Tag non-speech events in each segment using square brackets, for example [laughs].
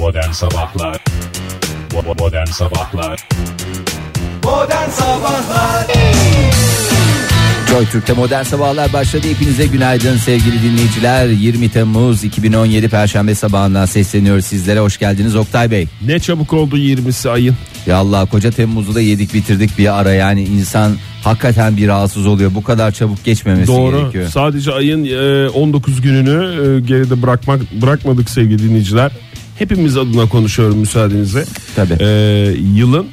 Modern Sabahlar Modern Sabahlar Modern Sabahlar Joy Türk'te modern sabahlar başladı. Hepinize günaydın sevgili dinleyiciler. 20 Temmuz 2017 Perşembe sabahından sesleniyoruz sizlere. Hoş geldiniz Oktay Bey. Ne çabuk oldu 20'si ayın. Ya Allah koca Temmuz'u da yedik bitirdik bir ara yani insan hakikaten bir rahatsız oluyor. Bu kadar çabuk geçmemesi Doğru. gerekiyor. Sadece ayın e, 19 gününü e, geride bırakmak bırakmadık sevgili dinleyiciler. Hepimiz adına konuşuyorum müsaadenizle. Tabii. E, yılın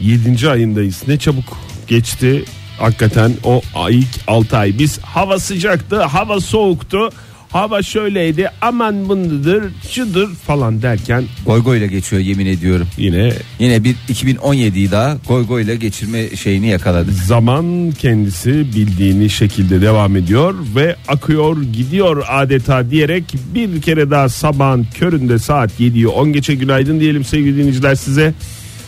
7. ayındayız. Ne çabuk geçti hakikaten o ilk 6 ay. Biz hava sıcaktı, hava soğuktu. Hava şöyleydi aman bundadır şudur falan derken Goy goyla geçiyor yemin ediyorum. yine Yine bir 2017'yi daha goy goyla geçirme şeyini yakaladık. Zaman kendisi bildiğini şekilde devam ediyor ve akıyor gidiyor adeta diyerek bir kere daha sabahın köründe saat 7'yi 10 geçe günaydın diyelim sevgili dinleyiciler size.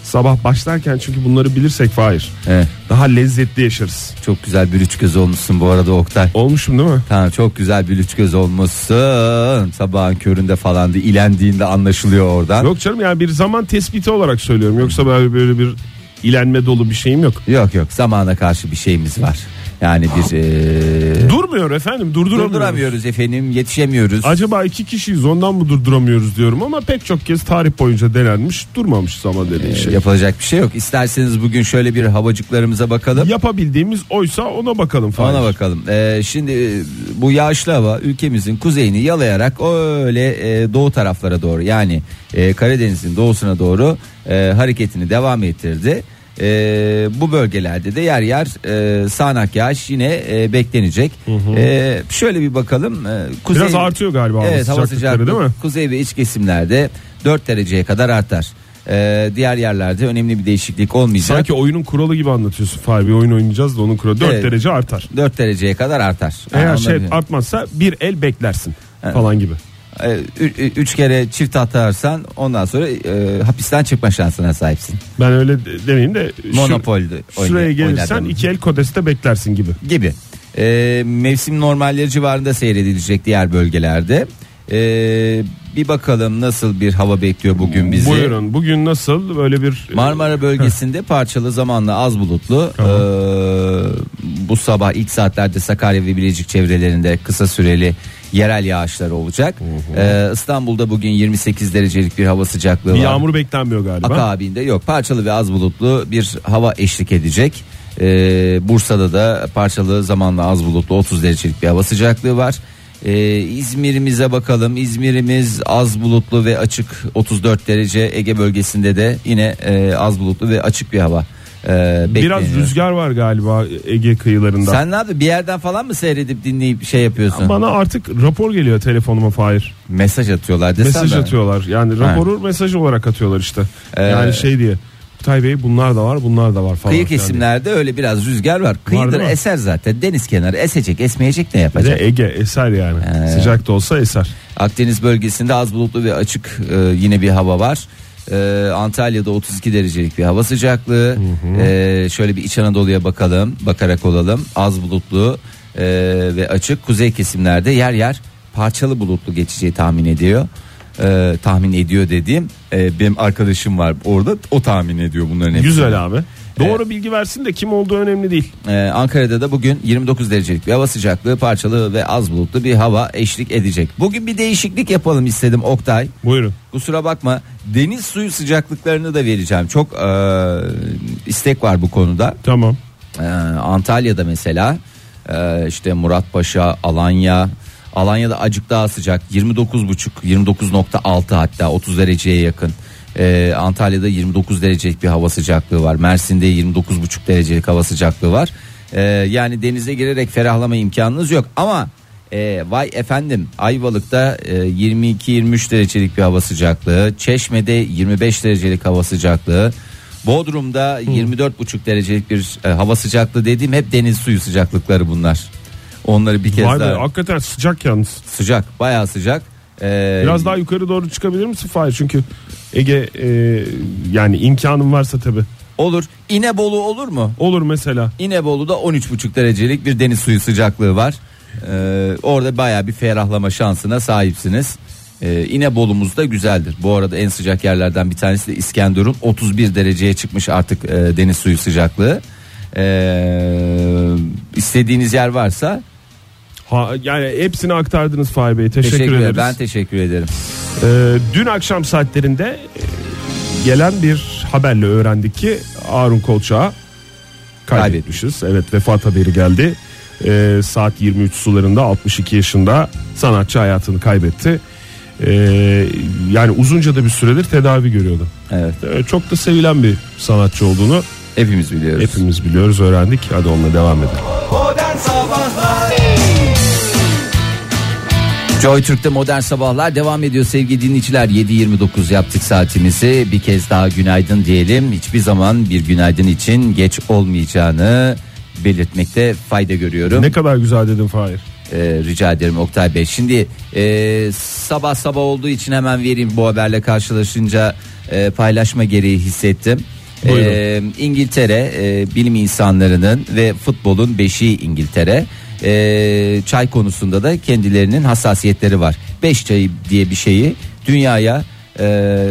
Sabah başlarken çünkü bunları bilirsek Fahir Evet, daha lezzetli yaşarız. çok güzel bir üç göz olmuşsun bu arada Oktay. Olmuşum değil mi? Tamam çok güzel bir üç göz olmuşsun. Sabahın köründe falan da ilendiğinde anlaşılıyor oradan. Yok canım yani bir zaman tespiti olarak söylüyorum. Yoksa böyle, böyle bir ilenme dolu bir şeyim yok. Yok yok zamana karşı bir şeyimiz var. Yani bir eee, Durmuyor efendim durduramıyoruz. durduramıyoruz efendim yetişemiyoruz. Acaba iki kişiyiz ondan mı durduramıyoruz diyorum ama pek çok kez tarih boyunca denenmiş durmamış zaman dediğin Ee, şey. Yapılacak bir şey yok. İsterseniz bugün şöyle bir havacıklarımıza bakalım. Yapabildiğimiz oysa ona bakalım falan. Ona bakalım. Ee, şimdi e, bu yağışlı hava ülkemizin kuzeyini yalayarak öyle e, doğu taraflara doğru yani e, Karadeniz'in doğusuna doğru e, hareketini devam ettirdi. E, bu bölgelerde de yer yer e, sağanak yağış yine e, beklenecek. E, şöyle bir bakalım. E, kuzey, Biraz artıyor galiba Evet hava sıcaklıkları sıcaklığı değil mi? kuzey ve iç kesimlerde 4 dereceye kadar artar. E, diğer yerlerde önemli bir değişiklik olmayacak. Sanki oyunun kuralı gibi anlatıyorsun Fahri. Bir oyun oynayacağız da onun kuralı 4 Evet. derece artar. 4 dereceye kadar artar. Yani Eğer onları- şey artmazsa bir el beklersin falan gibi. E, üç kere çift atarsan ondan sonra e, hapisten çıkma şansına sahipsin. Ben öyle de- demeyeyim de şu- Monopol'de şuraya gelirsen iki el kodeste beklersin gibi. gibi. E, mevsim normalleri civarında seyredilecek diğer bölgelerde. E, bir bakalım nasıl bir hava bekliyor bugün bizi. Buyurun bugün nasıl böyle bir Marmara bölgesinde parçalı zamanla az bulutlu. Ee, bu sabah ilk saatlerde Sakarya ve Bilecik çevrelerinde kısa süreli yerel yağışlar olacak. Ee, İstanbul'da bugün 28 derecelik bir hava sıcaklığı bir var. yağmur beklenmiyor galiba. Akabinde yok parçalı ve az bulutlu bir hava eşlik edecek. Ee, Bursa'da da parçalı zamanla az bulutlu 30 derecelik bir hava sıcaklığı var. Ee, İzmir'imize bakalım. İzmir'imiz az bulutlu ve açık 34 derece. Ege bölgesinde de yine e, az bulutlu ve açık bir hava. E, Biraz rüzgar var galiba Ege kıyılarında. Sen ne yapıyorsun? Bir yerden falan mı seyredip dinleyip şey yapıyorsun? Bana artık rapor geliyor telefonuma Fahir. Mesaj atıyorlar desem Mesaj ben. atıyorlar. Yani raporu mesaj olarak atıyorlar işte. Ee, yani şey diye. Kutay Bey bunlar da var bunlar da var falan. Kıyı Yani. kesimlerde öyle biraz rüzgar var. Kıyıdır mi? eser zaten. Deniz kenarı esecek, esmeyecek ne yapacak? de Ege eser yani. Ee. Sıcak da olsa eser. Akdeniz bölgesinde az bulutlu ve açık e, yine bir hava var. E, Antalya'da 32 derecelik bir hava sıcaklığı. E, şöyle bir İç Anadolu'ya bakalım, bakarak olalım. Az bulutlu e, ve açık. Kuzey kesimlerde yer yer parçalı bulutlu geçeceği tahmin ediyor. E, tahmin ediyor dediğim e, benim arkadaşım var orada o tahmin ediyor bunların hepsini. Güzel abi. Doğru bilgi versin de kim olduğu önemli değil. Ee, Ankara'da da bugün 29 derecelik bir hava sıcaklığı parçalı ve az bulutlu bir hava eşlik edecek. Bugün bir değişiklik yapalım istedim Oktay. Buyurun. Kusura bakma deniz suyu sıcaklıklarını da vereceğim. Çok e, istek var bu konuda. Tamam. Ee, Antalya'da mesela e, işte Muratpaşa, Alanya, Alanya'da acık daha sıcak 29,5 29.6 hatta 30 dereceye yakın. Ee, Antalya'da 29 derecelik bir hava sıcaklığı var. Mersin'de 29,5 derecelik hava sıcaklığı var. Ee, yani denize girerek ferahlama imkanınız yok ama e, vay efendim Ayvalık'ta e, 22-23 derecelik bir hava sıcaklığı, Çeşme'de 25 derecelik hava sıcaklığı, Bodrum'da 24,5 derecelik bir e, hava sıcaklığı dediğim hep deniz suyu sıcaklıkları bunlar. Onları bir kez Vay be daha hakikaten sıcak yalnız. sıcak, bayağı sıcak. Ee, Biraz daha yukarı doğru çıkabilir misin Fahir? Çünkü Ege e, yani imkanın varsa tabi. olur. İnebolu olur mu? Olur mesela. İnebolu'da 13,5 derecelik bir deniz suyu sıcaklığı var. Ee, orada bayağı bir ferahlama şansına sahipsiniz. Ee, İnebolu'muz da güzeldir. Bu arada en sıcak yerlerden bir tanesi de İskenderun 31 dereceye çıkmış artık e, deniz suyu sıcaklığı. Ee, istediğiniz yer varsa Ha, yani hepsini aktardınız Fahir Bey. Teşekkür, teşekkür ederiz. Ben teşekkür ederim. Ee, dün akşam saatlerinde e, gelen bir haberle öğrendik ki Harun Kolçak'ı kaybetmişiz. Evet vefat haberi geldi. Ee, saat 23 sularında 62 yaşında sanatçı hayatını kaybetti. Ee, yani uzunca da bir süredir tedavi görüyordu. Evet. Ee, çok da sevilen bir sanatçı olduğunu Hepimiz biliyoruz. hepimiz biliyoruz, öğrendik. Hadi onunla devam edelim. Modern Sabahlar Joy Türk'te modern sabahlar devam ediyor sevgili dinleyiciler. 7.29 yaptık saatimizi. Bir kez daha günaydın diyelim. Hiçbir zaman bir günaydın için geç olmayacağını belirtmekte fayda görüyorum. Ne kadar güzel dedin Fahir. Ee, rica ederim Oktay Bey. Şimdi e, sabah sabah olduğu için hemen vereyim bu haberle karşılaşınca e, paylaşma gereği hissettim. Buyurun. Ee, İngiltere e, bilim insanlarının ve futbolun beşiği İngiltere e, çay konusunda da kendilerinin hassasiyetleri var. Beş çayı diye bir şeyi dünyaya e,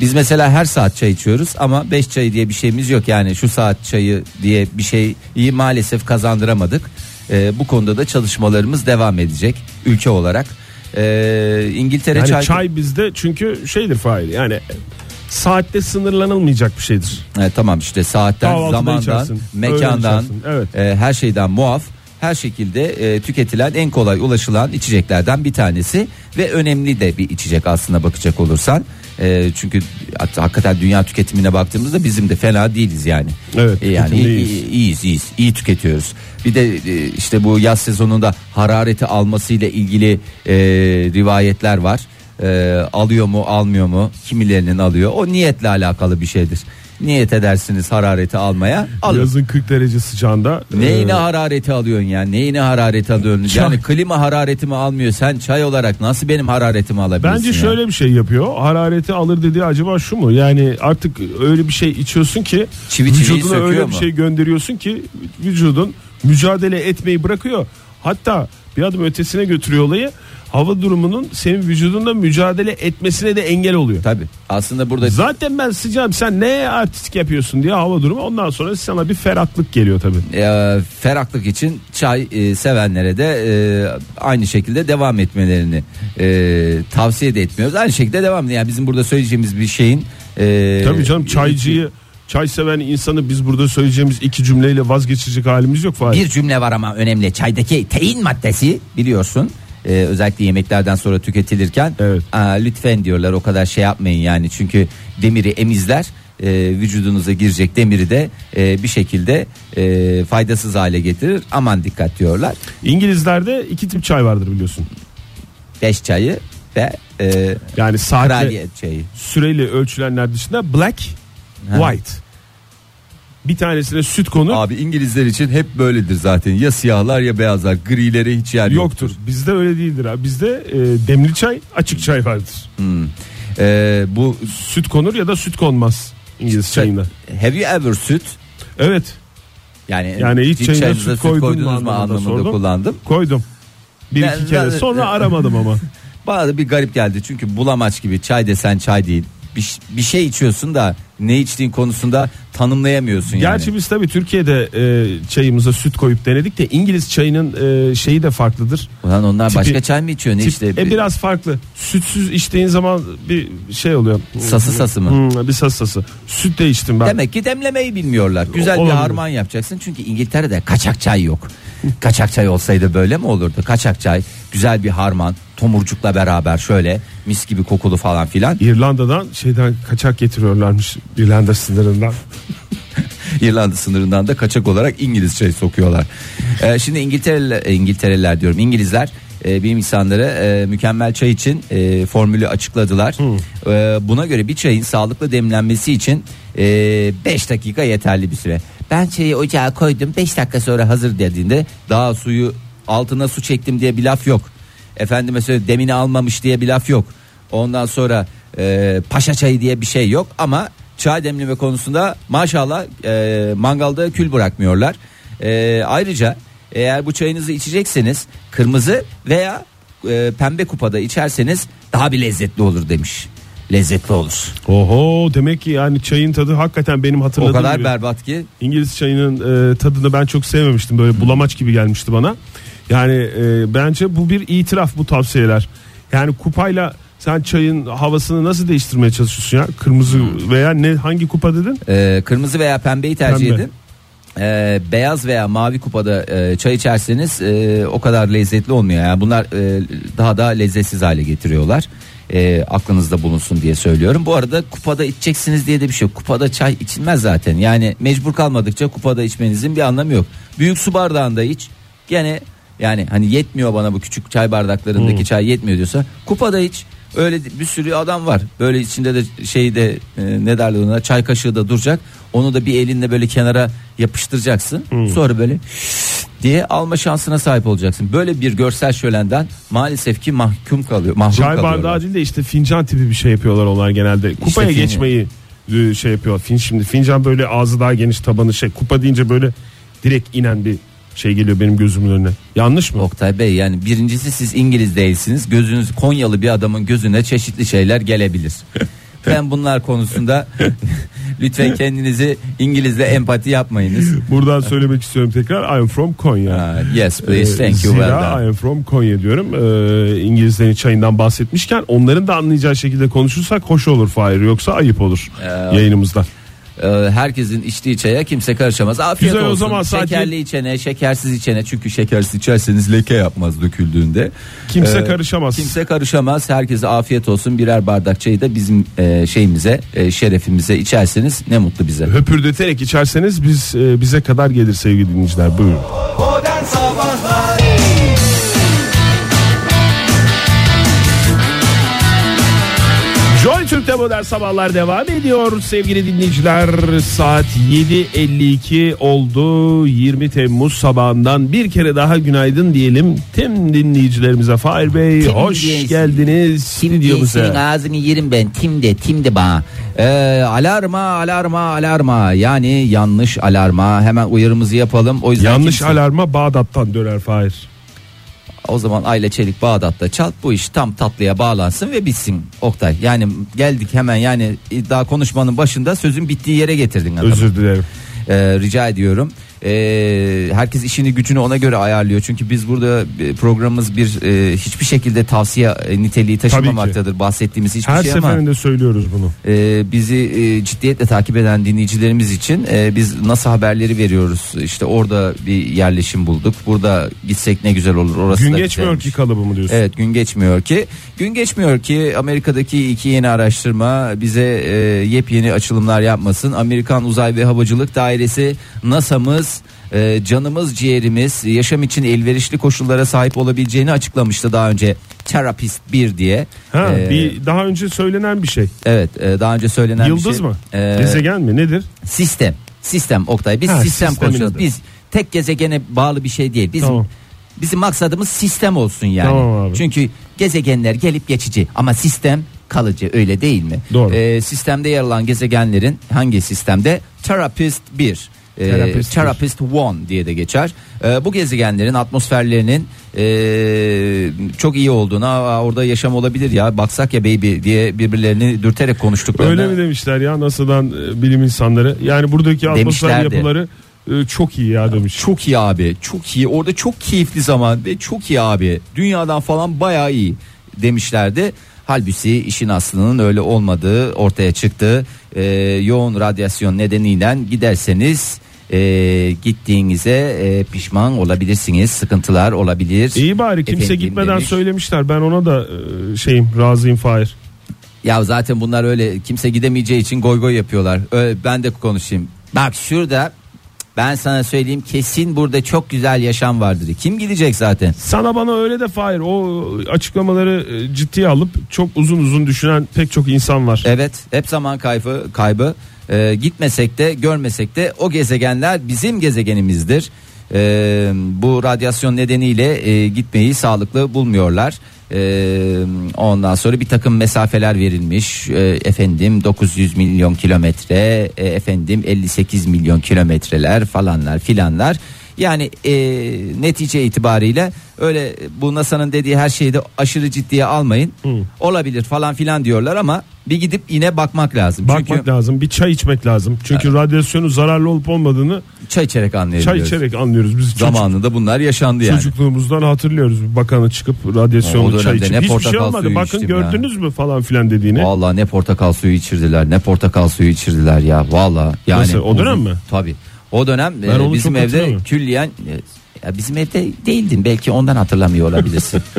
biz mesela her saat çay içiyoruz ama beş çayı diye bir şeyimiz yok yani şu saat çayı diye bir şeyi maalesef kazandıramadık. E, bu konuda da çalışmalarımız devam edecek ülke olarak. E, İngiltere Yani çay, çay... bizde çünkü şeydir Fahir yani saatte sınırlanılmayacak bir şeydir. E, tamam işte saatten, Kahvaltıda zamandan, içersin, mekandan, evet. e, her şeyden muaf. Her şekilde e, tüketilen en kolay ulaşılan içeceklerden bir tanesi ve önemli de bir içecek aslında bakacak olursan. E, çünkü hakikaten dünya tüketimine baktığımızda bizim de fena değiliz yani. Evet, E, yani iyiyiz iyiyiz iyi tüketiyoruz. Bir de e, işte bu yaz sezonunda harareti almasıyla ilgili e, rivayetler var. E, alıyor mu almıyor mu kimilerinin alıyor o niyetle alakalı bir şeydir. Niyet edersiniz harareti almaya alın. Yazın 40 derece sıcağında. Neyine e, harareti alıyorsun ya? Neyine harareti alıyorsun? Çay. Yani klima hararetimi almıyor. Sen çay olarak nasıl benim hararetimi alabilirsin Bence ya? şöyle bir şey yapıyor. Harareti alır dediği acaba şu mu? Yani artık öyle bir şey içiyorsun ki Çivi vücuduna öyle mu? bir şey gönderiyorsun ki vücudun mücadele etmeyi bırakıyor. Hatta bir adım ötesine götürüyor olayı. Hava durumunun senin vücudunda mücadele etmesine de engel oluyor. Tabii. Aslında burada Zaten ben sıcağım sen ne artistik yapıyorsun diye hava durumu ondan sonra sana bir ferahlık geliyor tabii. e, ferahlık için çay e, sevenlere de e, aynı şekilde devam etmelerini e, tavsiye de etmiyoruz. Aynı şekilde devam ediyor. Yani bizim burada söyleyeceğimiz bir şeyin e, Tabii canım çaycıyı çay seven insanı biz burada söyleyeceğimiz iki cümleyle vazgeçecek halimiz yok Fahir. Bir cümle var ama önemli. Çaydaki tein maddesi biliyorsun. Ee, özellikle yemeklerden sonra tüketilirken Evet. "Aa, lütfen diyorlar o kadar şey yapmayın yani çünkü demiri emizler e, vücudunuza girecek demiri de e, bir şekilde e, faydasız hale getirir aman dikkat diyorlar İngilizlerde iki tip çay vardır biliyorsun. beş çayı ve e, Yani saatle çayı süreyle ölçülenler dışında black, Ha. white. Bir tanesine süt konur. abi İngilizler için hep böyledir zaten ya siyahlar ya beyazlar grileri hiç yer Yoktur. Bizde öyle değildir abi. Bizde e, demli çay, açık çay vardır. Ee, bu Süt konur ya da süt konmaz İngiliz çayında. have you ever süt Evet. yani, Yani hiç çayına çayınıza süt koydun mu koydunuz mu anlamında anlamında sordum. kullandım Koydum. Bir Ben- iki kere. ben- Sonra [laughs] aramadım ama. Bana bir garip geldi çünkü bulamaç gibi çay desen çay değil. Bir, bir şey içiyorsun da ne içtiğin konusunda tanımlayamıyorsun Gerçi yani. biz tabii Türkiye'de e, çayımıza süt koyup denedik de İngiliz çayının e, şeyi de farklıdır. Ulan onlar Tipi- başka çay mı içiyor ne Tip- işte? e, biraz farklı. Sütsüz içtiğin zaman bir şey oluyor. Sası sası mı? Hmm, bir sası sası. Süt de içtim ben. Demek ki demlemeyi bilmiyorlar. Güzel bir Olabilir. harman yapacaksın çünkü İngiltere'de kaçak çay yok. kaçak çay olsaydı böyle mi olurdu? Kaçak çay, güzel bir harman, tomurcukla beraber şöyle mis gibi kokulu falan filan. İrlanda'dan şeyden kaçak getiriyorlarmış İrlanda sınırından. [laughs] İrlanda sınırından da kaçak olarak İngiliz çayı sokuyorlar. Ee, şimdi İngiltereliler, İngiltereliler diyorum İngilizler e, bilim insanları e, mükemmel çay için e, formülü açıkladılar. E, buna göre bir çayın sağlıklı demlenmesi için 5 dakika yeterli bir süre. Ben çayı ocağa koydum 5 dakika sonra hazır dediğinde daha suyu altına su çektim diye bir laf yok. Efendime söyle demini almamış diye bir laf yok. Ondan sonra e, paşa çayı diye bir şey yok ama çay demleme konusunda maşallah e, mangalda kül bırakmıyorlar. E, ayrıca eğer bu çayınızı içecekseniz kırmızı veya e, pembe kupada içerseniz daha bir lezzetli olur demiş. Lezzetli olur. Oho demek ki yani çayın tadı hakikaten benim O hatırladığım kadar gibi. berbat ki İngiliz çayının e, tadını ben çok sevmemiştim. Böyle bulamaç gibi gelmişti bana. Yani e, bence bu bir itiraf bu tavsiyeler. Yani kupayla sen çayın havasını nasıl değiştirmeye çalışıyorsun ya? Kırmızı veya ne hangi kupa dedin? e, kırmızı veya pembeyi tercih Pembe. edin. E, beyaz veya mavi kupada e, çay içerseniz e, o kadar lezzetli olmuyor. Yani bunlar e, daha da lezzetsiz hale getiriyorlar. E, aklınızda bulunsun diye söylüyorum. Bu arada kupada içeceksiniz diye de bir şey yok. Kupada çay içilmez zaten. Yani mecbur kalmadıkça kupada içmenizin bir anlamı yok. Büyük su bardağında iç. Gene yani hani yetmiyor bana bu küçük çay bardaklarındaki çay yetmiyor diyorsa kupada iç. Öyle bir sürü adam var. Böyle içinde de şeyde e, ne derler ona çay kaşığı da duracak. Onu da bir elinle böyle kenara yapıştıracaksın. Sonra böyle diye alma şansına sahip olacaksın. Böyle bir görsel şölenden maalesef ki mahkum kalıyor. Mahrum Çay bardağı değil de işte fincan tipi bir şey yapıyorlar onlar genelde. Kupaya fin- geçmeyi e, şey yapıyor. Fin şimdi fincan böyle ağzı daha geniş tabanı şey. Kupa deyince böyle direkt inen bir şey geliyor benim gözümün önüne. Yanlış mı? Oktay Bey yani birincisi siz İngiliz değilsiniz. Gözünüz Konyalı bir adamın gözüne çeşitli şeyler gelebilir. [laughs] ben bunlar konusunda [laughs] lütfen kendinizi İngilizle empati yapmayınız. Buradan söylemek istiyorum tekrar. I am from Konya. Ha, yes please thank you Zira well. I am from Konya diyorum. Ee, İngilizlerin çayından bahsetmişken onların da anlayacağı şekilde konuşursak hoş olur Fahir yoksa ayıp olur Ee, yayınımızda. Ee, herkesin içtiği çaya kimse karışamaz. Afiyet Güzel, o olsun. zaman saat Şekerli içene, şekersiz içene çünkü şekersiz içerseniz leke yapmaz döküldüğünde. Kimse Ee, karışamaz. Kimse karışamaz. Herkese afiyet olsun. Birer bardak çayı da bizim e, şeyimize, e, şerefimize içerseniz ne mutlu bize. Höpürdeterek içerseniz biz e, bize kadar gelir sevgili dinleyiciler. Buyurun. Modern Sabahlar Türk'te modern sabahlar devam ediyor sevgili dinleyiciler. Saat 7.52 oldu. 20 Temmuz sabahından bir kere daha günaydın diyelim. Tüm dinleyicilerimize Fahir Bey Tim hoş diyesin. geldiniz Tim senin stüdyomuza. ağzını yerim ben. Tim de, tim de bana. Ee, alarma, alarma, alarma. Yani yanlış alarma. Hemen uyarımızı yapalım. O yüzden Yanlış kimse- alarma Bağdat'tan döner Fahir. O zaman Ayla Çelik Bağdat'ta çal bu iş tam tatlıya bağlansın ve bitsin Oktay. Yani geldik hemen yani daha konuşmanın başında sözün bittiği yere getirdin adamı. Özür dilerim. Ee, rica ediyorum. Ee, herkes işini gücünü ona göre ayarlıyor. Çünkü biz burada e, programımız bir e, hiçbir şekilde tavsiye e, niteliği taşımamaktadır. Bahsettiğimiz hiçbir Her şey ama seferinde söylüyoruz bunu. e, bizi e, ciddiyetle takip eden dinleyicilerimiz için e, biz nasıl haberleri veriyoruz. İşte orada bir yerleşim bulduk. Burada gitsek ne güzel olur. Orası Gün da geçmiyor güzelmiş. ki kalıbı mı diyorsun? Evet gün geçmiyor ki. Gün geçmiyor ki Amerika'daki iki yeni araştırma bize e, yepyeni açılımlar yapmasın. Amerikan Uzay ve Havacılık Dairesi NASA'mız e, canımız ciğerimiz yaşam için elverişli koşullara sahip olabileceğini açıklamıştı daha önce Therapist 1 diye. Ha, E, bir daha önce söylenen bir şey. Evet e, daha önce söylenen bir Yıldız şey. mı? E, Gezegen mi? Nedir? Sistem. Sistem Oktay. Biz Ha, sistem konuşuyoruz. Biz tek gezegene bağlı bir şey değil. Bizim Tamam. bizim maksadımız sistem olsun yani. Tamam abi. Çünkü gezegenler gelip geçici ama sistem kalıcı öyle değil mi? Doğru. Ee, sistemde yer alan gezegenlerin hangi sistemde? Therapist 1. Ee, Therapist Therapist 1 diye de geçer. Ee, bu gezegenlerin atmosferlerinin ee, çok iyi olduğuna "Aa, orada yaşam olabilir ya baksak ya baby diye birbirlerini dürterek konuştuklarını. Öyle mi demişler ya NASA'dan e, bilim insanları? Yani buradaki atmosfer Demişlerdi. yapıları e, çok iyi ya demiş. Çok iyi abi çok iyi orada çok keyifli zaman ve çok iyi abi dünyadan falan bayağı iyi demişlerdi. Halbuki işin aslının öyle olmadığı ortaya çıktı. Ee, yoğun radyasyon nedeniyle giderseniz e, gittiğinize e, pişman olabilirsiniz. Sıkıntılar olabilir. İyi bari kimse Efendim gitmeden demiş. söylemişler. Ben ona da e, şeyim razıyım Fahir. Ya zaten bunlar öyle kimse gidemeyeceği için goy goy yapıyorlar. Öyle, ben de konuşayım. Bak şurada ben sana söyleyeyim kesin burada çok güzel yaşam vardır. Kim gidecek zaten? Sana bana öyle de Fahir o açıklamaları e, ciddiye alıp çok uzun uzun düşünen pek çok insan var. Evet hep zaman kaybı kaybı Ee, gitmesek de görmesek de o gezegenler bizim gezegenimizdir. Ee, bu radyasyon nedeniyle e, gitmeyi sağlıklı bulmuyorlar. Ee, ondan sonra bir takım mesafeler verilmiş. Ee, efendim 900 milyon kilometre, e, efendim 58 milyon kilometreler falanlar filanlar. Yani e, netice itibariyle öyle bu NASA'nın dediği her şeyi de aşırı ciddiye almayın. Olabilir falan filan diyorlar ama bir gidip yine bakmak lazım. Bakmak Çünkü lazım. Bir çay içmek lazım. Çünkü radyasyonun zararlı olup olmadığını çay içerek anlayabiliyoruz. çay içerek anlıyoruz. Biz çocuk- Zamanında bunlar yaşandı yani. çocukluğumuzdan hatırlıyoruz. Bakanı çıkıp radyasyonlu çay içip hiçbir şey olmadı. Bakın gördünüz mü falan filan dediğini. Vallahi ne portakal suyu içirdiler ne portakal suyu içirdiler ya vallahi yani Nasıl, o dönem mi? Tabii. O dönem e, bizim evde külliyen e, ya bizim evde değildin belki ondan hatırlamıyor olabilirsin. [laughs]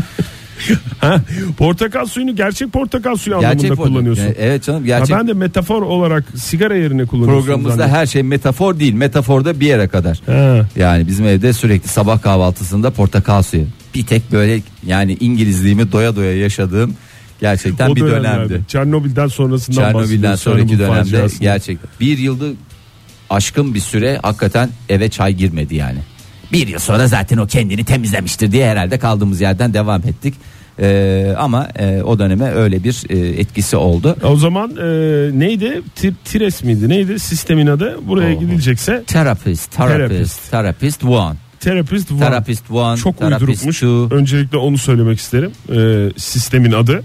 Ha, portakal suyunu gerçek portakal suyu anlamında portakal- kullanıyorsun. E, Evet canım Ha, gerçek. ben de metafor olarak sigara yerine kullanıyorsun. Programımızda zannettim. her şey metafor değil. Metafor da bir yere kadar. Ha. Yani bizim evde sürekli sabah kahvaltısında portakal suyu. Bir tek böyle yani İngilizliğimi doya doya yaşadığım gerçekten bir dönemlerde. dönemdi. Çernobil'den sonrasından Çernobil'den bahsediyoruz. sonraki Çernobil dönemde faciasından. gerçekten bir yılda aşkın bir süre hakikaten eve çay girmedi yani. Bir yıl sonra zaten o kendini temizlemiştir diye herhalde kaldığımız yerden devam ettik. Ee, ama e, o döneme öyle bir e, etkisi oldu. O zaman e, neydi? Ti- Tires miydi? Neydi? Sistemin adı. Buraya Oo. gidilecekse Therapist, Therapist. therapist, therapist one, Therapist One. therapist one, Çok therapist uydurukmuş. two. Öncelikle onu söylemek isterim. E, sistemin adı.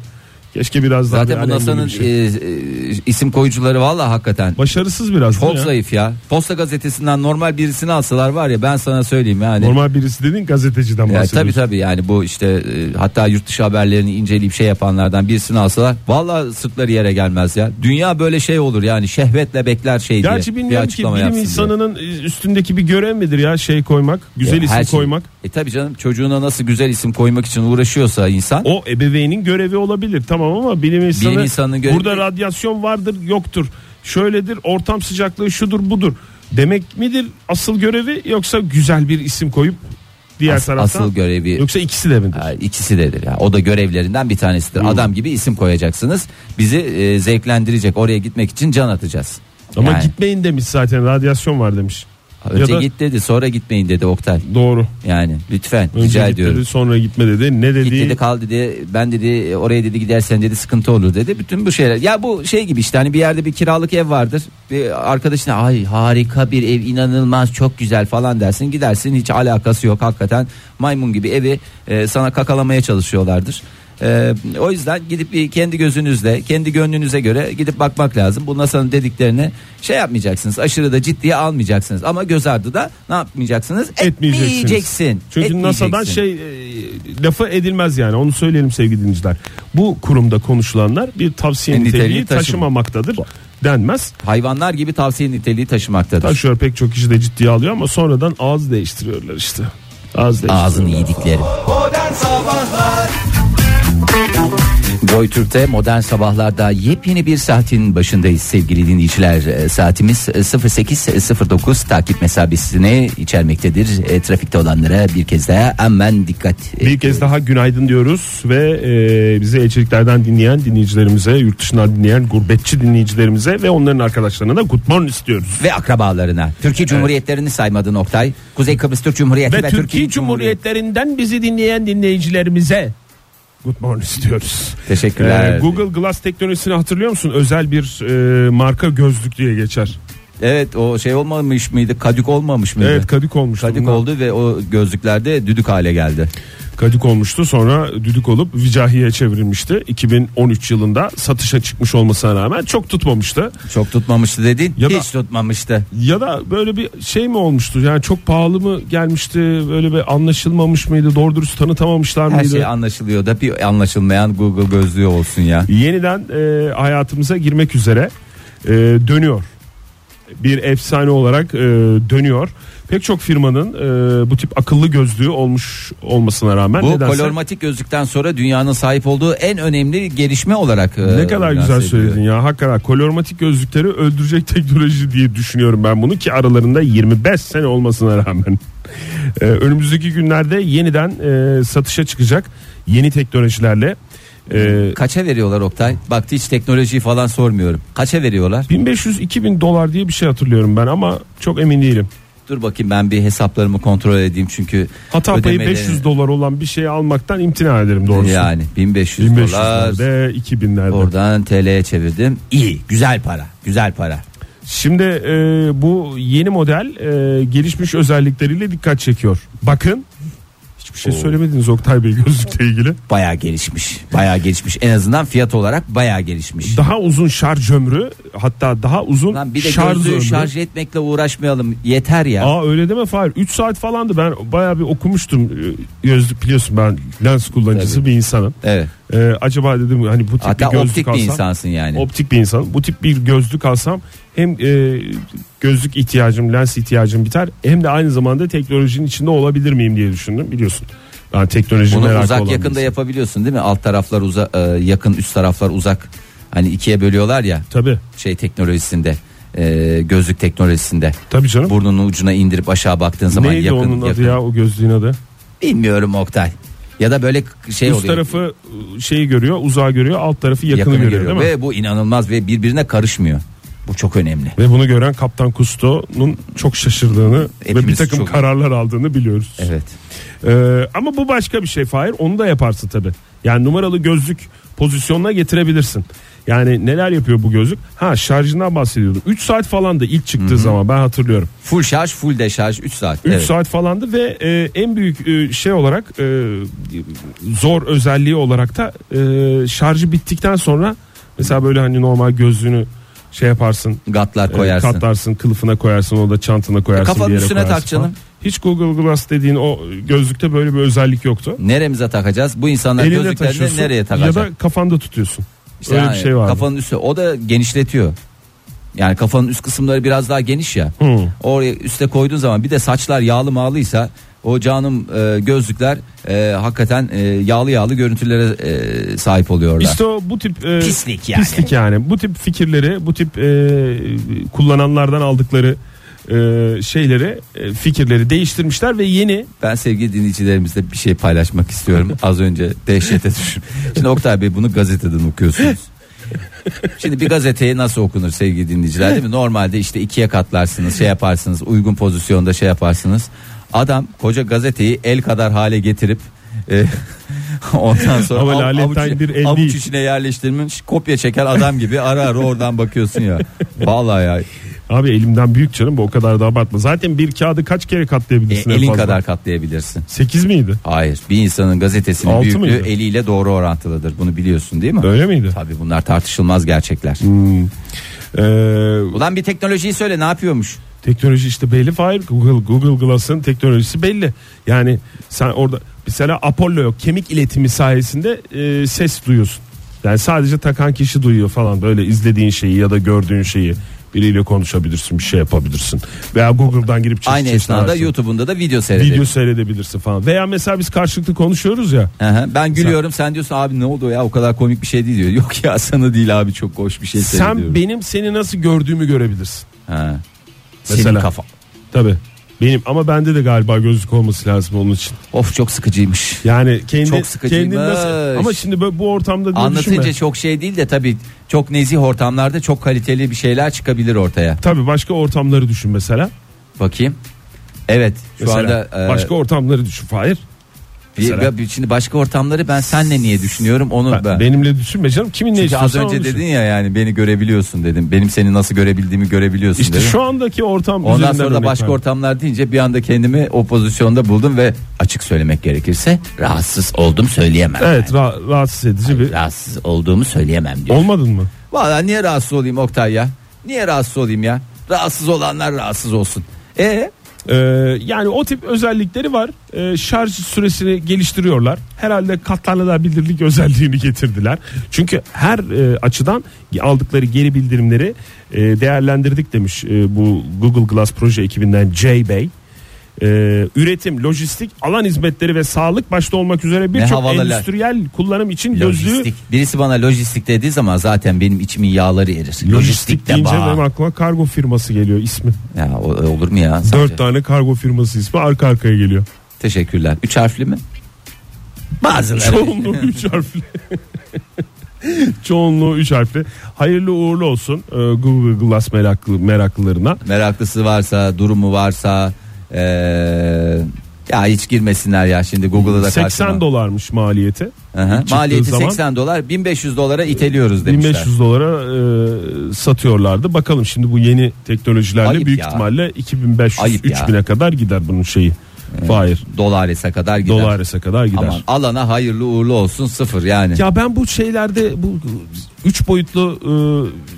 Keşke biraz daha Zaten bu NASA'nın şey. e, isim koyucuları valla hakikaten Başarısız biraz. çok ya? zayıf ya. Posta gazetesinden normal birisini alsalar var ya ben sana söyleyeyim yani. Normal birisi dediğin gazeteciden Ya, bahsediyorsun. tabii tabii yani bu işte e, hatta yurt dışı haberlerini inceleyip şey yapanlardan birisini alsalar valla sırtları yere gelmez ya. Dünya böyle şey olur yani şehvetle bekler şey diye. Gerçi bilmiyorum ki bilim yapsın diye. insanının üstündeki bir görev midir ya şey koymak, güzel her isim şey- koymak. E tabii canım çocuğuna nasıl güzel isim koymak için uğraşıyorsa insan. O ebeveynin görevi olabilir tamam ama bilim insanı Bilim insanının görevi- burada radyasyon vardır yoktur. Şöyledir ortam sıcaklığı şudur budur. Demek midir asıl görevi yoksa güzel bir isim koyup diğer As- taraftan asıl görevi yoksa ikisi de midir? Ha, ikisi dedir ya. O da görevlerinden bir tanesidir. Adam gibi isim koyacaksınız. Bizi e, zevklendirecek. Oraya gitmek için can atacağız. Ama Yani, gitmeyin demiş zaten radyasyon var demiş. Önce da- git dedi, sonra gitmeyin dedi Oktay. Doğru. Yani lütfen Önce rica git ediyorum. dedi sonra gitme dedi. Ne Git dedi? dedi kal dedi ben dedi oraya dedi gidersen dedi sıkıntı olur dedi bütün bu şeyler ya bu şey gibi işte hani bir yerde bir kiralık ev vardır bir arkadaşına ay harika bir ev inanılmaz çok güzel falan dersin gidersin hiç alakası yok hakikaten maymun gibi evi e, sana kakalamaya çalışıyorlardır E, o yüzden gidip kendi gözünüzle kendi gönlünüze göre gidip bakmak lazım bu NASA'nın dediklerini şey yapmayacaksınız aşırı da ciddiye almayacaksınız ama göz ardı da ne yapmayacaksınız Etmeyeceksiniz. etmeyeceksin Çünkü NASA'dan Etmeyeceksin. şey e, lafı edilmez yani onu söyleyelim sevgili dinleyiciler. Bu kurumda konuşulanlar bir tavsiye E, niteliği niteliği taşıma- taşımamaktadır denmez. hayvanlar gibi tavsiye niteliği taşımaktadır. Taşıyor pek çok kişi de ciddiye alıyor ama sonradan ağız değiştiriyorlar işte. Ağız değiştiriyorlar. Ağzını yedikleri. Modern Sabahlar Joy Türk'te modern sabahlarda yepyeni bir saatin başındayız sevgili dinleyiciler. E, Saatimiz e, 08.09 takip mesabesini içermektedir. E, trafikte olanlara bir kez daha hemen dikkat. e, Bir kez daha günaydın diyoruz ve e, bizi elçiliklerden dinleyen dinleyicilerimize, yurt dışından dinleyen gurbetçi dinleyicilerimize ve onların arkadaşlarına da good morning istiyoruz. ve akrabalarına. Türkiye Cumhuriyetlerini saymadın Oktay. Kuzey Kıbrıs Türk Cumhuriyeti ve, Ve Türkiye Cumhuriyetlerinden bizi dinleyen dinleyicilerimize good morning istiyoruz. Teşekkürler. Ee, Google Glass teknolojisini hatırlıyor musun? Özel bir e, marka gözlük diye geçer. Evet o şey olmamış mıydı? Kadük olmamış mıydı? Evet kadik olmuştu. Kadük bunlar. oldu ve o gözlüklerde düdük hale geldi. Kadik olmuştu sonra düdük olup Vicahi'ye çevrilmişti. 2013 yılında satışa çıkmış olmasına rağmen çok tutmamıştı. Çok tutmamıştı dedin. Ya da- Hiç tutmamıştı. Ya da böyle bir şey mi olmuştu? Yani çok pahalı mı gelmişti? Böyle bir anlaşılmamış mıydı? Doğru dürüst tanıtamamışlar Her mıydı? şey anlaşılıyor da bir anlaşılmayan Google gözlüğü olsun ya. Yeniden e, hayatımıza girmek üzere e, dönüyor. Bir efsane olarak e, dönüyor. Pek çok firmanın e, bu tip akıllı gözlüğü olmuş olmasına rağmen Bu nedense kolormatik gözlükten sonra dünyanın sahip olduğu en önemli gelişme olarak e, ne kadar güzel söyledin ya. Hakikaten kolormatik gözlükleri öldürecek [laughs] teknoloji diye düşünüyorum ben bunu ki aralarında 25 sene olmasına rağmen. [laughs] E, önümüzdeki günlerde yeniden e, satışa çıkacak yeni teknolojilerle e, Kaça veriyorlar Oktay? Baktı hiç teknolojiyi falan sormuyorum. Kaça veriyorlar? 1500-2000 dolar diye bir şey hatırlıyorum ben ama çok emin değilim. Dur bakayım ben bir hesaplarımı kontrol edeyim çünkü Hata payı ödemeleri- 500 dolar olan bir şeyi almaktan imtina ederim doğrusu. Yani 1500, 1500 dolar dolar 2000'lerde. oradan TL'ye çevirdim. İyi, güzel para, güzel para. Şimdi e, bu yeni model e, gelişmiş özellikleriyle dikkat çekiyor. Bakın hiçbir şey söylemediniz Oktay Bey gözlükle ilgili. Bayağı gelişmiş. Bayağı gelişmiş. En azından fiyat olarak bayağı gelişmiş. Daha uzun şarj ömrü hatta daha uzun Lan bir de şarj gözlüğü ömrü. şarj etmekle uğraşmayalım. Yeter ya. Aa öyle deme Fahir 3 saat falandı ben bayağı bir okumuştum e, gözlük biliyorsun ben lens kullanıcısı Tabii. bir insanım. Evet. E, acaba dedim hani bu tip Hatta bir gözlük optik bir alsam. insansın yani. Optik bir insan. Bu tip bir gözlük alsam hem e, gözlük ihtiyacım, lens ihtiyacım biter hem de aynı zamanda teknolojinin içinde olabilir miyim diye düşündüm. Biliyorsun. Ben teknoloji Bunu merakı uzak olan yakında yapabiliyorsun değil mi? Alt taraflar uza, e, yakın, üst taraflar uzak. Hani ikiye bölüyorlar ya Tabii. şey teknolojisinde. e, gözlük teknolojisinde. Tabii canım. Burnunun ucuna indirip aşağı baktığın zaman Neydi yakın. onun adı yakın. ya o gözlüğün adı? Bilmiyorum Oktay. Ya da böyle şey Üst oluyor. tarafı e, şeyi görüyor, uzağı görüyor, alt tarafı yakını, yakını görüyor, görüyor. değil mi? Ve bu inanılmaz ve birbirine karışmıyor. Bu çok önemli. Ve bunu gören Kaptan Kusto'nun çok şaşırdığını ve bir Hepimiz takım çok- kararlar aldığını biliyoruz. Evet. Ee, ama bu başka bir şey Fahir. Onu da yaparsın tabi. Yani numaralı gözlük pozisyonuna getirebilirsin. Yani neler yapıyor bu gözlük? Ha şarjından bahsediyordum. 3 saat falandı ilk çıktığı zaman ben hatırlıyorum. Full şarj, full deşarj 3 saat. 3 evet. saat falandı ve e, en büyük e, şey olarak e, zor özelliği olarak da e, şarjı bittikten sonra mesela böyle hani normal gözlüğünü şey yaparsın Gatlar e, koyarsın. katlarsın kılıfına koyarsın o da çantana koyarsın Kafanın bir yere üstüne tak canım. falan. Hiç Google Glass dediğin o gözlükte böyle bir özellik yoktu. Neremize takacağız? Bu insanlar gözlüklerini nereye ya takacak? da kafanda tutuyorsun. İşte Öyle yani bir şey var. Kafanın üstü o da genişletiyor. Yani kafanın üst kısımları biraz daha geniş ya. Hı. Oraya üste koyduğun zaman bir de saçlar yağlı mağlıysa o canım e, gözlükler e, hakikaten e, yağlı yağlı görüntülere e, sahip oluyorlar. İşte o bu tip e, Pislik yani. pislik yani. Bu tip fikirleri, bu tip e, kullananlardan aldıkları e, şeyleri, e, fikirleri değiştirmişler ve yeni Ben sevgili dinleyicilerimizle bir şey paylaşmak istiyorum. [laughs] Az önce dehşete düşün. Şimdi Oktay Bey bunu gazeteden okuyorsunuz. Şimdi bir gazeteyi nasıl okunur sevgili dinleyiciler değil mi? Normalde işte ikiye katlarsınız, şey yaparsınız, uygun pozisyonda şey yaparsınız. Adam koca gazeteyi el kadar hale getirip e, [laughs] ondan sonra Ama av- laletten avuç, bir el avuç değil. içine yerleştirmiş kopya çeken adam gibi ara ara oradan bakıyorsun ya. [laughs] Vallahi ya. Abi elimden büyük canım bu o kadar da abartma. Zaten bir kağıdı kaç kere E, katlayabilirsin? en elin fazla? kadar katlayabilirsin. 8 miydi? Hayır bir insanın gazetesinin Altı büyüklüğü mıydı? eliyle doğru orantılıdır. Bunu biliyorsun değil mi? Öyle miydi? Tabii bunlar tartışılmaz gerçekler. Hmm. Ee, Ulan bir teknolojiyi söyle ne yapıyormuş? teknoloji işte belli Fahir. Google, Google Glass'ın teknolojisi belli. Yani sen orada mesela Apollo yok. Kemik iletimi sayesinde e, ses duyuyorsun. Yani sadece takan kişi duyuyor falan böyle izlediğin şeyi ya da gördüğün şeyi biriyle konuşabilirsin bir şey yapabilirsin veya Google'dan girip çeşit Aynı çeşit esnada ararsın. YouTube'unda da video seyredelim. video seyredebilirsin falan veya mesela biz karşılıklı konuşuyoruz ya hı. Ben gülüyorum sen diyorsun abi ne oldu ya o kadar komik bir şey değil diyor. [laughs] Yok ya sana değil abi çok hoş bir şey seyrediyorum. sen benim seni nasıl gördüğümü görebilirsin Ha. Mesela. Senin kafa. tabi benim ama bende de galiba gözlük olması lazım onun için Of çok sıkıcıymış. yani kendi Çok sıkıcıymış. kendin nasıl ama şimdi böyle bu ortamda Anlatınca düşünme. çok şey değil de tabii çok nezih ortamlarda çok kaliteli bir şeyler çıkabilir ortaya. Tabii başka ortamları düşün mesela. Bakayım. Evet şu Mesela anda e, başka ortamları düşün Fahir. Mesela. bir- şimdi başka ortamları ben senle niye düşünüyorum onu Ben- ben. Benimle düşünme canım. Kimin ne Çünkü az önce dedin ya yani beni görebiliyorsun dedim. Benim seni nasıl görebildiğimi görebiliyorsun İşte dedim. şu andaki ortam Ondan sonra da başka ortamlar deyince bir anda kendimi o pozisyonda buldum ve açık söylemek gerekirse rahatsız oldum söyleyemem. Evet ra- rahatsız edici bir. Rahatsız olduğumu söyleyemem diyor. Olmadın mı? Valla niye rahatsız olayım Oktay ya? Niye rahatsız olayım ya? Rahatsız olanlar rahatsız olsun. E Ee, yani o tip özellikleri var. Ee, şarj süresini geliştiriyorlar. Herhalde katlanabilirlik özelliğini getirdiler. Çünkü her e, açıdan aldıkları geri bildirimleri e, değerlendirdik demiş e, bu Google Glass proje ekibinden Jay Bey. Ee, üretim, lojistik, alan hizmetleri ve sağlık başta olmak üzere birçok endüstriyel kullanım için gözlüğü lojistik. Birisi bana lojistik dediği zaman zaten benim içimin yağları erir. lojistik Lojistik de deyince bağ. benim aklıma kargo firması geliyor ismi. Ya o- olur mu ya? Sadece- Dört tane kargo firması ismi arka arkaya geliyor. Teşekkürler. Üç harfli mi? Bazıları. Çoğunluğu 3 [laughs] harfli. [laughs] Çoğunluğu 3 harfli. Hayırlı uğurlu olsun e, Google Glass meraklı, meraklılarına. Meraklısı varsa, durumu varsa, eee, Ya hiç girmesinler ya şimdi Google'da da 80 karşıma. dolarmış maliyeti. Çıktığı Maliyeti zaman 80 dolar 1500 dolara iteliyoruz demişler. 1500 dolara e, satıyorlardı. Bakalım şimdi bu yeni teknolojilerle Ayıp büyük ya. ihtimalle 2500 Ayıp ya. 3000'e kadar gider bunun şeyi. Hayır. Dolares'e kadar gider. Dolares'e kadar gider. Aman alana hayırlı uğurlu olsun sıfır yani. Ya ben bu şeylerde bu üç boyutlu e,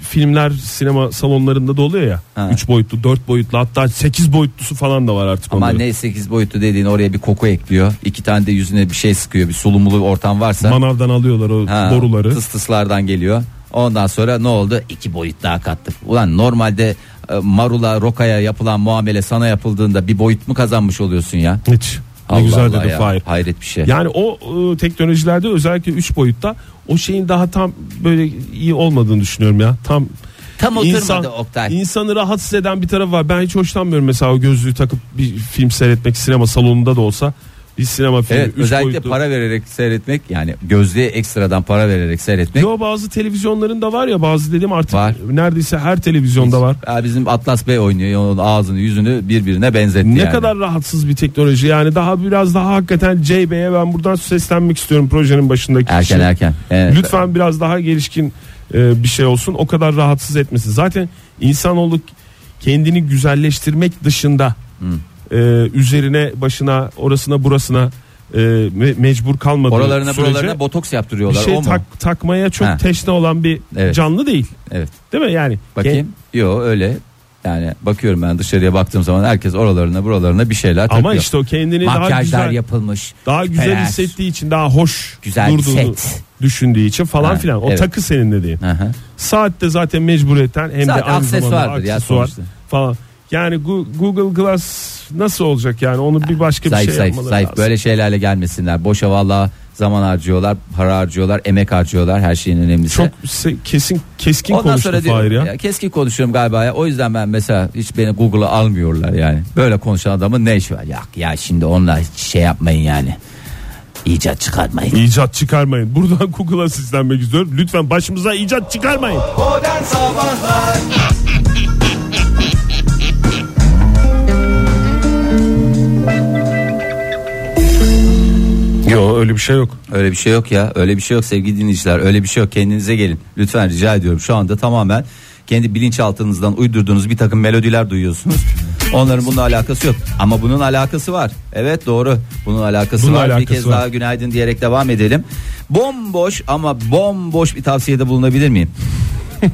filmler sinema salonlarında da oluyor ya. Ha. Üç boyutlu, dört boyutlu hatta sekiz boyutlusu falan da var artık Ama onların. ne 8 boyutlu dediğin oraya bir koku ekliyor. iki tane de yüzüne bir şey sıkıyor. Bir sulumulu ortam varsa. Manavdan alıyorlar o Ha, boruları. Tıs tıslardan geliyor. Ondan sonra ne oldu? İki boyut daha kattık. Ulan normalde e, marula rokaya yapılan muamele sana yapıldığında bir boyut mu kazanmış oluyorsun ya? Hiç. Ne Allah güzel Allah dedi. Fahir. Hayret bir şey. Yani o e, teknolojilerde özellikle 3 boyutta o şeyin daha tam böyle iyi olmadığını düşünüyorum ya. Tam Tam oturmadı insan, Oktay. insanı rahatsız eden bir tarafı var. Ben hiç hoşlanmıyorum mesela o gözlüğü takıp bir film seyretmek sinema salonunda da olsa. Bir sinema filmi Evet üç özellikle boyutlu. para vererek seyretmek yani gözlüğe ekstradan para vererek seyretmek. Yo bazı televizyonlarında var ya bazı dedim artık Var. neredeyse her televizyonda var. Ya bizim Atlas Bey oynuyor onun ağzını yüzünü birbirine benzetti Ne yani. kadar rahatsız bir teknoloji yani daha biraz daha hakikaten CB'ye ben buradan seslenmek istiyorum projenin başındaki erken kişi. erken. Evet. Lütfen biraz daha gelişkin e, bir şey olsun o kadar rahatsız etmesin. Zaten insanoğlu kendini güzelleştirmek dışında e, üzerine başına orasına burasına e, me- mecbur kalmadığı Oralarına sürece buralarına botoks bir yaptırıyorlar şey o mu? tak- takmaya çok Ha. teşne olan bir Evet. canlı değil. Evet. Değil mi yani? Bakayım. Yo öyle. Yani bakıyorum ben dışarıya baktığım zaman herkes oralarına buralarına bir şeyler takıyor. Ama işte o kendini daha Makyajlar güzel yapılmış. daha güzel küpeler. hissettiği için daha hoş Güzel durduğunu set. düşündüğü için falan Ha, filan. O evet. takı senin dediğin. Hı hı. Saatte zaten mecburiyetten hem Zaten de aynı zamanda aksesuardır ya aksesuar sonuçta. falan. Yani Google Glass nasıl olacak yani onu bir başka bir Zayıf şey zayıf yapmaları zayıf lazım. böyle şeylerle gelmesinler. Boşa valla zaman harcıyorlar, para harcıyorlar, emek harcıyorlar her şeyin önemlisi. Çok se- kesin keskin Ondan konuştu sonra Fahir diyor, ya. ya keskin konuşuyorum galiba ya. O yüzden ben mesela hiç beni Google'a almıyorlar yani. Böyle konuşan adamın ne işi var? Ya, ya şimdi onunla hiç şey yapmayın yani. İcat çıkartmayın. İcat çıkarmayın. Buradan [laughs] Google'a seslenmek istiyorum. Lütfen başımıza icat çıkarmayın. Modern Sabahlar Yok öyle bir şey yok. Öyle bir şey yok ya. Öyle bir şey yok sevgili dinleyiciler. Öyle bir şey yok. Kendinize gelin. Lütfen rica ediyorum. Şu anda tamamen kendi bilinçaltınızdan uydurduğunuz bir takım melodiler duyuyorsunuz. [laughs] Onların bununla alakası yok. Ama bunun alakası var. Evet doğru. Bunun alakası Bunun var. bir alakası kez var. daha günaydın diyerek devam edelim. Bomboş ama bomboş bir tavsiyede bulunabilir miyim? [laughs]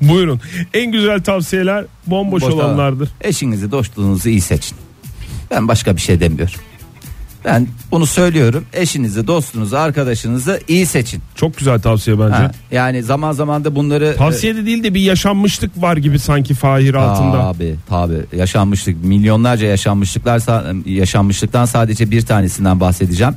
Buyurun. En güzel tavsiyeler bomboş Boş olanlardır. Eşinizi, dostluğunuzu iyi seçin. Ben başka bir şey demiyorum. Ben bunu söylüyorum. Eşinizi, dostunuzu, arkadaşınızı iyi seçin. Çok güzel tavsiye bence. Ha, yani zaman zaman da bunları Tavsiye de değil de bir yaşanmışlık var gibi sanki Fahir altında. Tabi tabi yaşanmışlık milyonlarca yaşanmışlıklar yaşanmışlıktan sadece bir tanesinden bahsedeceğim.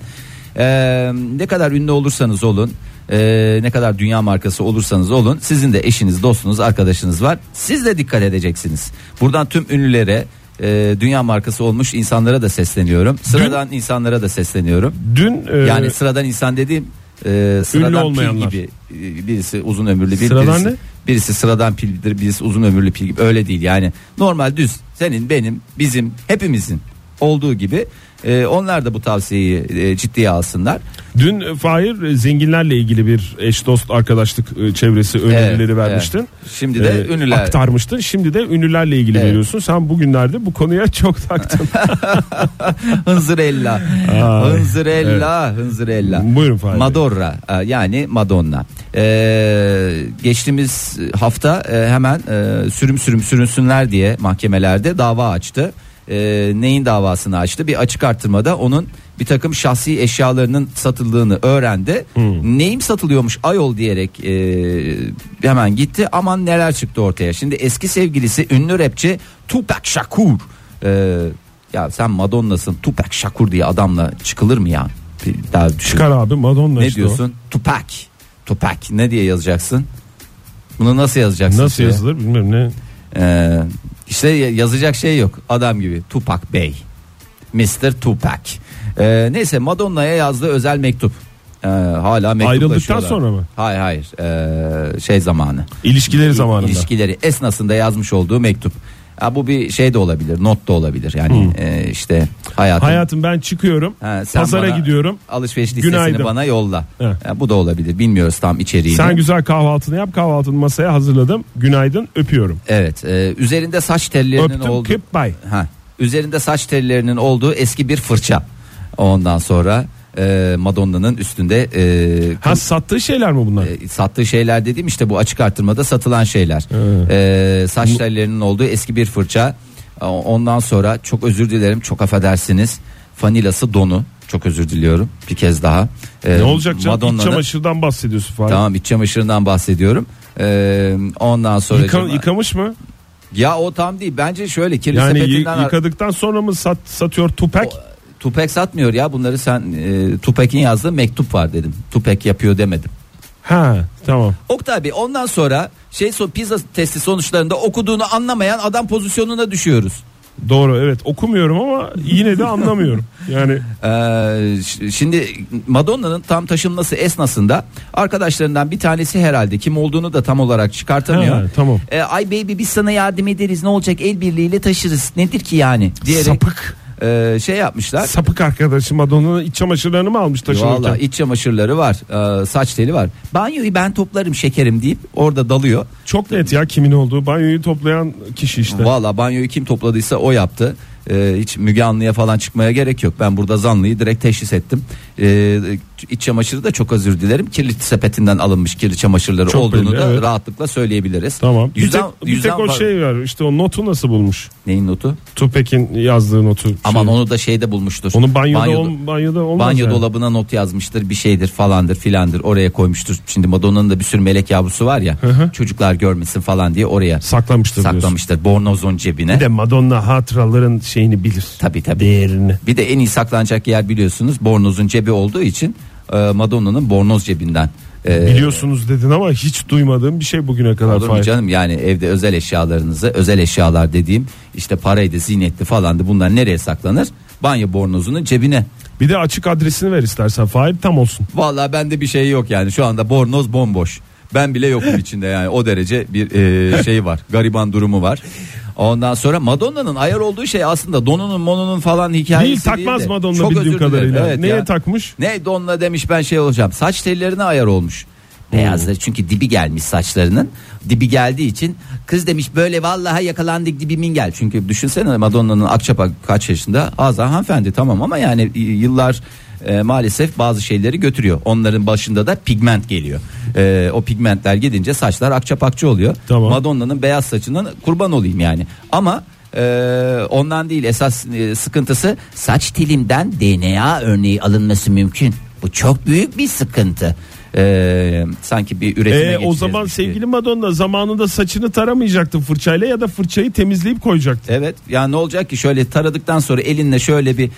Ee, ne kadar ünlü olursanız olun e, ne kadar dünya markası olursanız olun sizin de eşiniz dostunuz arkadaşınız var siz de dikkat edeceksiniz. Buradan tüm ünlülere e, dünya markası olmuş insanlara da sesleniyorum. Sıradan insanlara da sesleniyorum. Dün e, Yani sıradan insan dediğim e, sıradan pil gibi e, birisi uzun ömürlü bir Sıradan birisi, ne? birisi sıradan pildir birisi uzun ömürlü pil gibi. Öyle değil yani. Normal düz. Senin benim bizim hepimizin olduğu gibi e, onlar da bu tavsiyeyi e, ciddiye alsınlar. Dün e, Fahir e, zenginlerle ilgili bir eş dost arkadaşlık e, çevresi önerileri Evet, vermiştin. evet. Şimdi de E, ünlüler aktarmıştın. Şimdi de ünlülerle ilgili Evet. veriyorsun. Sen bugünlerde bu konuya [laughs] çok taktın. [laughs] Hınzırella. Ay, Hınzırella, Hınzırella. Buyurun Fahir. Madonna yani Madonna. Ee, geçtiğimiz hafta hemen sürüm sürüm sürünsünler diye mahkemelerde dava açtı. E, neyin davasını açtı? Bir açık artırmada onun bir takım şahsi eşyalarının satıldığını öğrendi. Neyim satılıyormuş ayol diyerek e, hemen gitti. Aman neler çıktı ortaya. Şimdi eski sevgilisi ünlü rapçi Tupac Shakur. E, ya sen Madonna'sın Tupac Shakur diye adamla çıkılır mı ya? Daha düşün. Çıkar abi Madonna Ne işte diyorsun? Tupac. Tupac ne diye yazacaksın? Bunu nasıl o. yazacaksın? Nasıl şuraya? yazılır bilmiyorum ne. Ee, işte yazacak şey yok. Adam gibi. Tupac Bey. Mr. Tupac. Ee, neyse Madonna'ya yazdığı özel mektup. Ee, hala mektuplaşıyorlar. Ayrıldıktan sonra mı? Hayır hayır. Ee, şey zamanı. İlişkileri zamanında. İlişkileri esnasında yazmış olduğu mektup. Ha, bu bir şey de olabilir, not da olabilir. Yani e, işte hayatım. Hayatım ben çıkıyorum. Ha, sen pazara bana gidiyorum. Alışveriş listesini Günaydın. bana yolla. Evet. Ha, bu da olabilir. Bilmiyoruz tam içeriğini. Sen güzel kahvaltını yap. Kahvaltını masaya hazırladım. Günaydın öpüyorum. Evet. e, üzerinde saç tellerinin Öptüm olduğu. goodbye. Ha, üzerinde saç tellerinin olduğu eski bir fırça. Ondan sonra e, Madonna'nın üstünde e, Ha sattığı şeyler mi bunlar? e, sattığı şeyler dediğim işte bu açık artırmada satılan şeyler. E, saç tellerinin olduğu eski bir fırça. Ondan sonra çok özür dilerim, çok affedersiniz. Fanilası donu. Çok özür diliyorum bir kez daha. E, ne olacak canım? İç Madonna'nın- çamaşırdan bahsediyorsun falan. Tamam iç çamaşırından bahsediyorum. E, ondan sonra Yıka- yıkamış mı? ya o tam değil. Bence şöyle kirli Yani sepetinden yıkadıktan sonra mı sat, satıyor Tupac? Tupek satmıyor ya bunları sen e, Tupek'in yazdığı mektup var dedim. Tupek yapıyor demedim. Ha tamam. Oktay Bey ondan sonra şey so pizza testi sonuçlarında okuduğunu anlamayan adam pozisyonuna düşüyoruz. Doğru evet okumuyorum ama yine de anlamıyorum. [laughs] Yani Ee, şimdi Madonna'nın tam taşınması esnasında arkadaşlarından bir tanesi herhalde kim olduğunu da tam olarak çıkartamıyor. Ha, tamam. Ee, ay baby biz sana yardım ederiz ne olacak el birliğiyle taşırız nedir ki yani diyerek sapık. E, şey yapmışlar. Sapık arkadaşım Madonna'nın iç çamaşırlarını mı almış taşınırken? Valla iç çamaşırları var, e, saç teli var. Banyoyu ben toplarım şekerim deyip orada dalıyor. Çok net ya kimin olduğu. Banyoyu toplayan kişi işte. Valla banyoyu kim topladıysa o yaptı. E, hiç Müge Anlı'ya falan çıkmaya gerek yok. Ben burada zanlıyı direkt teşhis ettim. E, iç çamaşırı da çok özür dilerim. Kirli sepetinden alınmış kirli çamaşırları Çok olduğunu belli, da evet. rahatlıkla söyleyebiliriz. Tamam. Bir Yüzden, tek, bir tek o var- şey var. İşte o notu nasıl bulmuş? Neyin notu? Tupac'in yazdığı notu. Aman Şey. onu da şeyde bulmuştur. Onu banyoda, Banyoda- ol- banyoda olmaz Banyo yani. dolabına not yazmıştır bir şeydir falandır filandır oraya koymuştur. Şimdi Madonna'nın da bir sürü melek yavrusu var ya hı. çocuklar görmesin falan diye oraya Saklamıştır diyorsun. saklamıştır bornozon cebine. Bir de Madonna hatıraların şeyini bilir. Tabii tabii. Değerini. Bir de en iyi saklanacak yer biliyorsunuz bornozun cebi olduğu için e, Madonna'nın bornoz cebinden. e, Biliyorsunuz dedin ama hiç duymadığım bir şey bugüne kadar. Olur mu canım yani evde özel eşyalarınızı özel eşyalar dediğim işte paraydı zinetli falandı bunlar nereye saklanır? Banyo bornozunun cebine. Bir de açık adresini ver istersen Fahir tam olsun. Vallahi bende bir şey yok yani şu anda bornoz bomboş. Ben bile yokum içinde yani o derece bir e, şey var gariban durumu var. Ondan sonra Madonna'nın ayar olduğu şey aslında donunun monunun falan hikayesi Değil takmaz de. Madonna Çok bildiğim özür dilerim. kadarıyla. Evet Neye ya. takmış? Ne donla demiş ben şey olacağım. Saç tellerine ayar olmuş. Beyazları çünkü dibi gelmiş saçlarının. Dibi geldiği için kız demiş böyle vallahi yakalandık dibimin gel. Çünkü düşünsene Madonna'nın Akçapak kaç yaşında? Az daha hanımefendi tamam ama yani yıllar e, maalesef bazı şeyleri götürüyor. Onların başında da pigment geliyor. E, o pigmentler gidince saçlar akçapakçı oluyor. Tamam. Madonna'nın beyaz saçının kurban olayım yani. Ama e, ondan değil esas e, sıkıntısı saç telimden DNA örneği alınması mümkün. Bu çok büyük bir sıkıntı. E, sanki bir üretime Ee, o zaman sevgili Madonna zamanında saçını taramayacaktı fırçayla ya da fırçayı temizleyip koyacaktı. Evet ya ne olacak ki şöyle taradıktan sonra elinle şöyle bir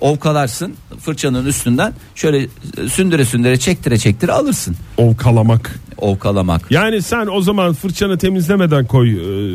ovkalarsın fırçanın üstünden şöyle e, sündüre sündüre çektire çektire alırsın. Ovkalamak. Ovkalamak. Yani sen o zaman fırçanı temizlemeden koy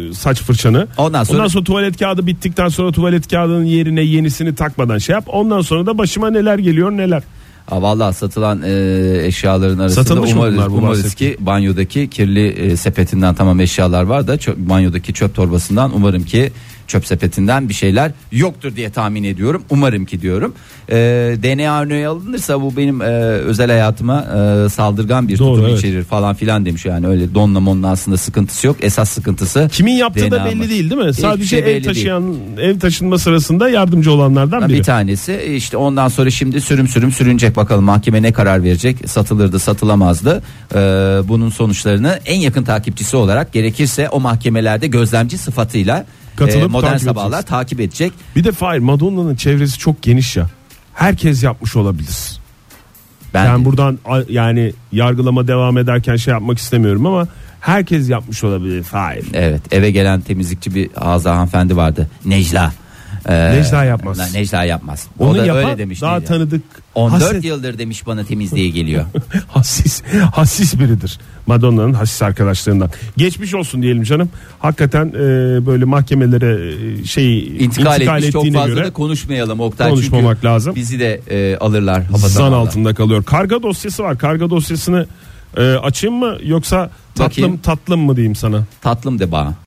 e, saç fırçanı. Ondan sonra- Ondan sonra tuvalet kağıdı bittikten sonra tuvalet kağıdının yerine yenisini takmadan şey yap. Ondan sonra da başıma neler geliyor neler. Ha, vallahi satılan e, eşyaların arasında Satılmış mı umarız, bunlar bu umarız bahsettiğin? ki banyodaki kirli e, sepetinden tamam eşyalar var da çöp, banyodaki çöp torbasından umarım ki çöp sepetinden bir şeyler yoktur diye tahmin ediyorum. Umarım ki diyorum. E, DNA örneği alınırsa bu benim e, özel hayatıma e, saldırgan bir Doğru, tutum evet. içerir falan filan demiş. Yani öyle donla monla aslında sıkıntısı yok. Esas sıkıntısı Kimin yaptığı da DNA belli mı? değil değil mi? Hiçbir Sadece şey ev değil. taşıyan ev taşınma sırasında yardımcı olanlardan biri. Bir tanesi işte ondan sonra şimdi sürüm sürüm sürünecek bakalım mahkeme ne karar verecek satılırdı satılamazdı Ee, bunun sonuçlarını en yakın takipçisi olarak gerekirse o mahkemelerde gözlemci sıfatıyla Katılıp e, modern takip sabahlar edeceksin. takip edecek Bir de Fahir Madonna'nın çevresi çok geniş ya. Herkes yapmış olabilir. ben, Ben buradan yani yargılama devam ederken şey yapmak istemiyorum ama herkes yapmış olabilir Fahir. evet eve gelen temizlikçi bir Azra hanımefendi vardı Necla Ee, Necla yapmaz. Necla yapmaz Onu o da yapan öyle demiş daha tanıdık 14 haset- yıldır demiş bana temizliğe geliyor [laughs] hassiz hassiz biridir. Madonna'nın hassiz arkadaşlarından. Geçmiş olsun diyelim canım. Hakikaten e, böyle mahkemelere e, şey İntikal, etmiş çok fazla göre da konuşmayalım Oktay konuşmamak çünkü lazım. bizi de e, alırlar zan altında kalıyor. Karga dosyası var. Karga dosyasını e, açayım mı yoksa tatlım Bakayım. tatlım mı diyeyim sana? tatlım de bana